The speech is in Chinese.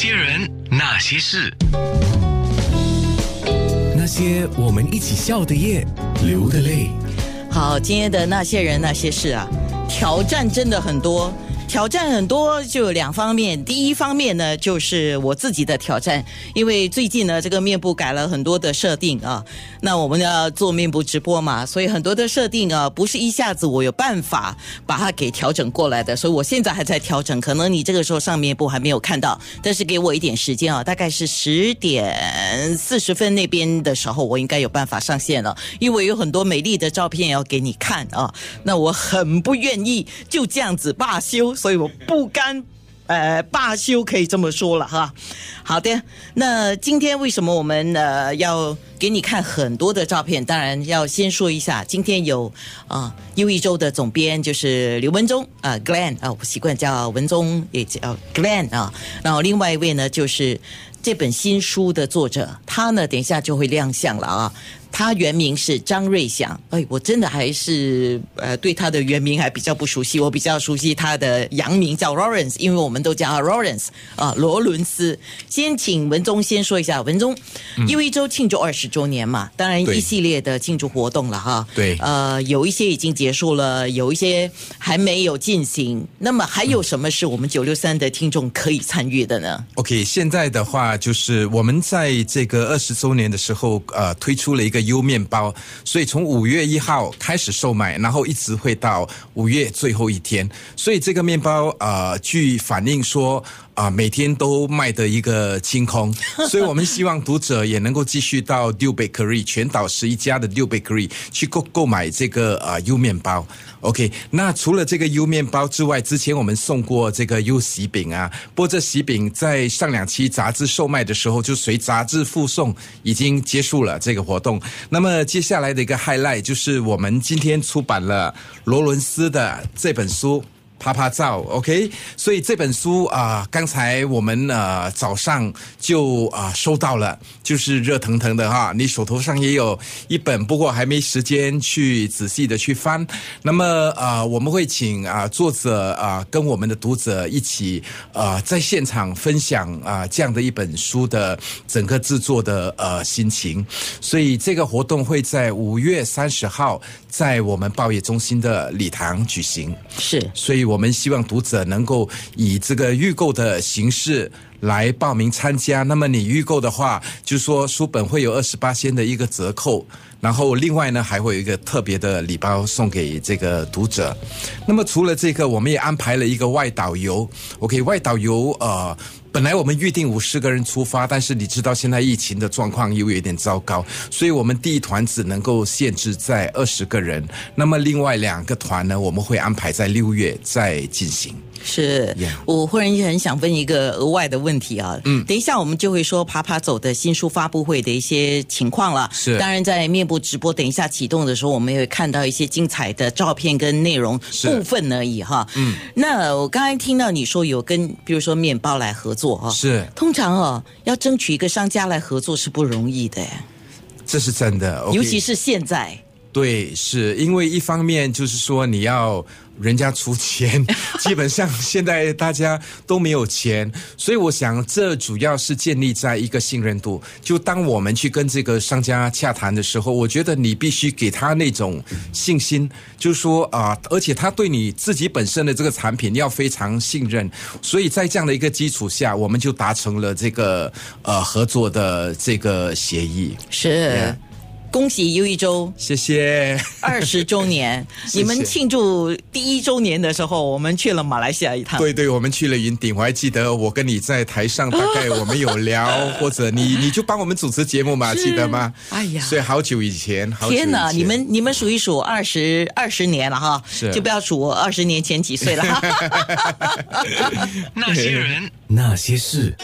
些人，那些事，那些我们一起笑的夜，流的泪。好，今天的那些人那些事啊，挑战真的很多。挑战很多，就两方面。第一方面呢，就是我自己的挑战，因为最近呢，这个面部改了很多的设定啊。那我们要做面部直播嘛，所以很多的设定啊，不是一下子我有办法把它给调整过来的。所以我现在还在调整，可能你这个时候上面部还没有看到，但是给我一点时间啊，大概是十点四十分那边的时候，我应该有办法上线了，因为有很多美丽的照片要给你看啊。那我很不愿意就这样子罢休。所以我不甘，呃，罢休可以这么说了哈。好的，那今天为什么我们呃要给你看很多的照片？当然要先说一下，今天有啊，优一周的总编就是刘文忠啊，Glenn 啊，我习惯叫文忠，也叫 Glenn 啊。然后另外一位呢，就是这本新书的作者，他呢等一下就会亮相了啊。他原名是张瑞祥，哎，我真的还是呃对他的原名还比较不熟悉，我比较熟悉他的洋名叫 Lawrence，因为我们都叫他 Lawrence 啊，罗伦斯。先请文宗先说一下，文宗，因为一周庆祝二十周年嘛，当然一系列的庆祝活动了哈。对，呃，有一些已经结束了，有一些还没有进行。那么还有什么是我们九六三的听众可以参与的呢？OK，现在的话就是我们在这个二十周年的时候，呃，推出了一个。优面包，所以从五月一号开始售卖，然后一直会到五月最后一天。所以这个面包，呃，据反映说。啊，每天都卖的一个清空，所以我们希望读者也能够继续到 d u Bakery 全岛十一家的 d u Bakery 去购购买这个啊 U 面包。OK，那除了这个 U 面包之外，之前我们送过这个 U 喜饼啊，不过这喜饼在上两期杂志售卖的时候就随杂志附送，已经结束了这个活动。那么接下来的一个 highlight 就是我们今天出版了罗伦斯的这本书。拍拍照，OK。所以这本书啊，刚才我们呃早上就啊收到了，就是热腾腾的哈。你手头上也有一本，不过还没时间去仔细的去翻。那么啊，我们会请啊作者啊跟我们的读者一起啊在现场分享啊这样的一本书的整个制作的呃心情。所以这个活动会在五月三十号在我们报业中心的礼堂举行。是，所以。我们希望读者能够以这个预购的形式来报名参加。那么你预购的话，就说书本会有二十八仙的一个折扣，然后另外呢还会有一个特别的礼包送给这个读者。那么除了这个，我们也安排了一个外导游。OK，外导游呃。本来我们预定五十个人出发，但是你知道现在疫情的状况又有点糟糕，所以我们第一团只能够限制在二十个人。那么另外两个团呢，我们会安排在六月再进行。是我忽然很想问一个额外的问题啊，嗯，等一下我们就会说爬爬走的新书发布会的一些情况了。是，当然在面部直播等一下启动的时候，我们也会看到一些精彩的照片跟内容部分而已哈。嗯，那我刚才听到你说有跟比如说面包来合作。做哈是，通常哦，要争取一个商家来合作是不容易的，这是真的，尤其是现在。对，是因为一方面就是说你要。人家出钱，基本上现在大家都没有钱，所以我想这主要是建立在一个信任度。就当我们去跟这个商家洽谈的时候，我觉得你必须给他那种信心，就是说啊，而且他对你自己本身的这个产品要非常信任。所以在这样的一个基础下，我们就达成了这个呃合作的这个协议。是。恭喜优一周，谢谢二十周年。你们庆祝第一周年的时候，我们去了马来西亚一趟。对对，我们去了云顶，我还记得我跟你在台上，大概我们有聊，或者你 你就帮我们主持节目嘛，记得吗？哎呀，所以好久以前，天哪！你们你们数一数，二十二十年了哈，就不要数我二十年前几岁了。那些人，那些事。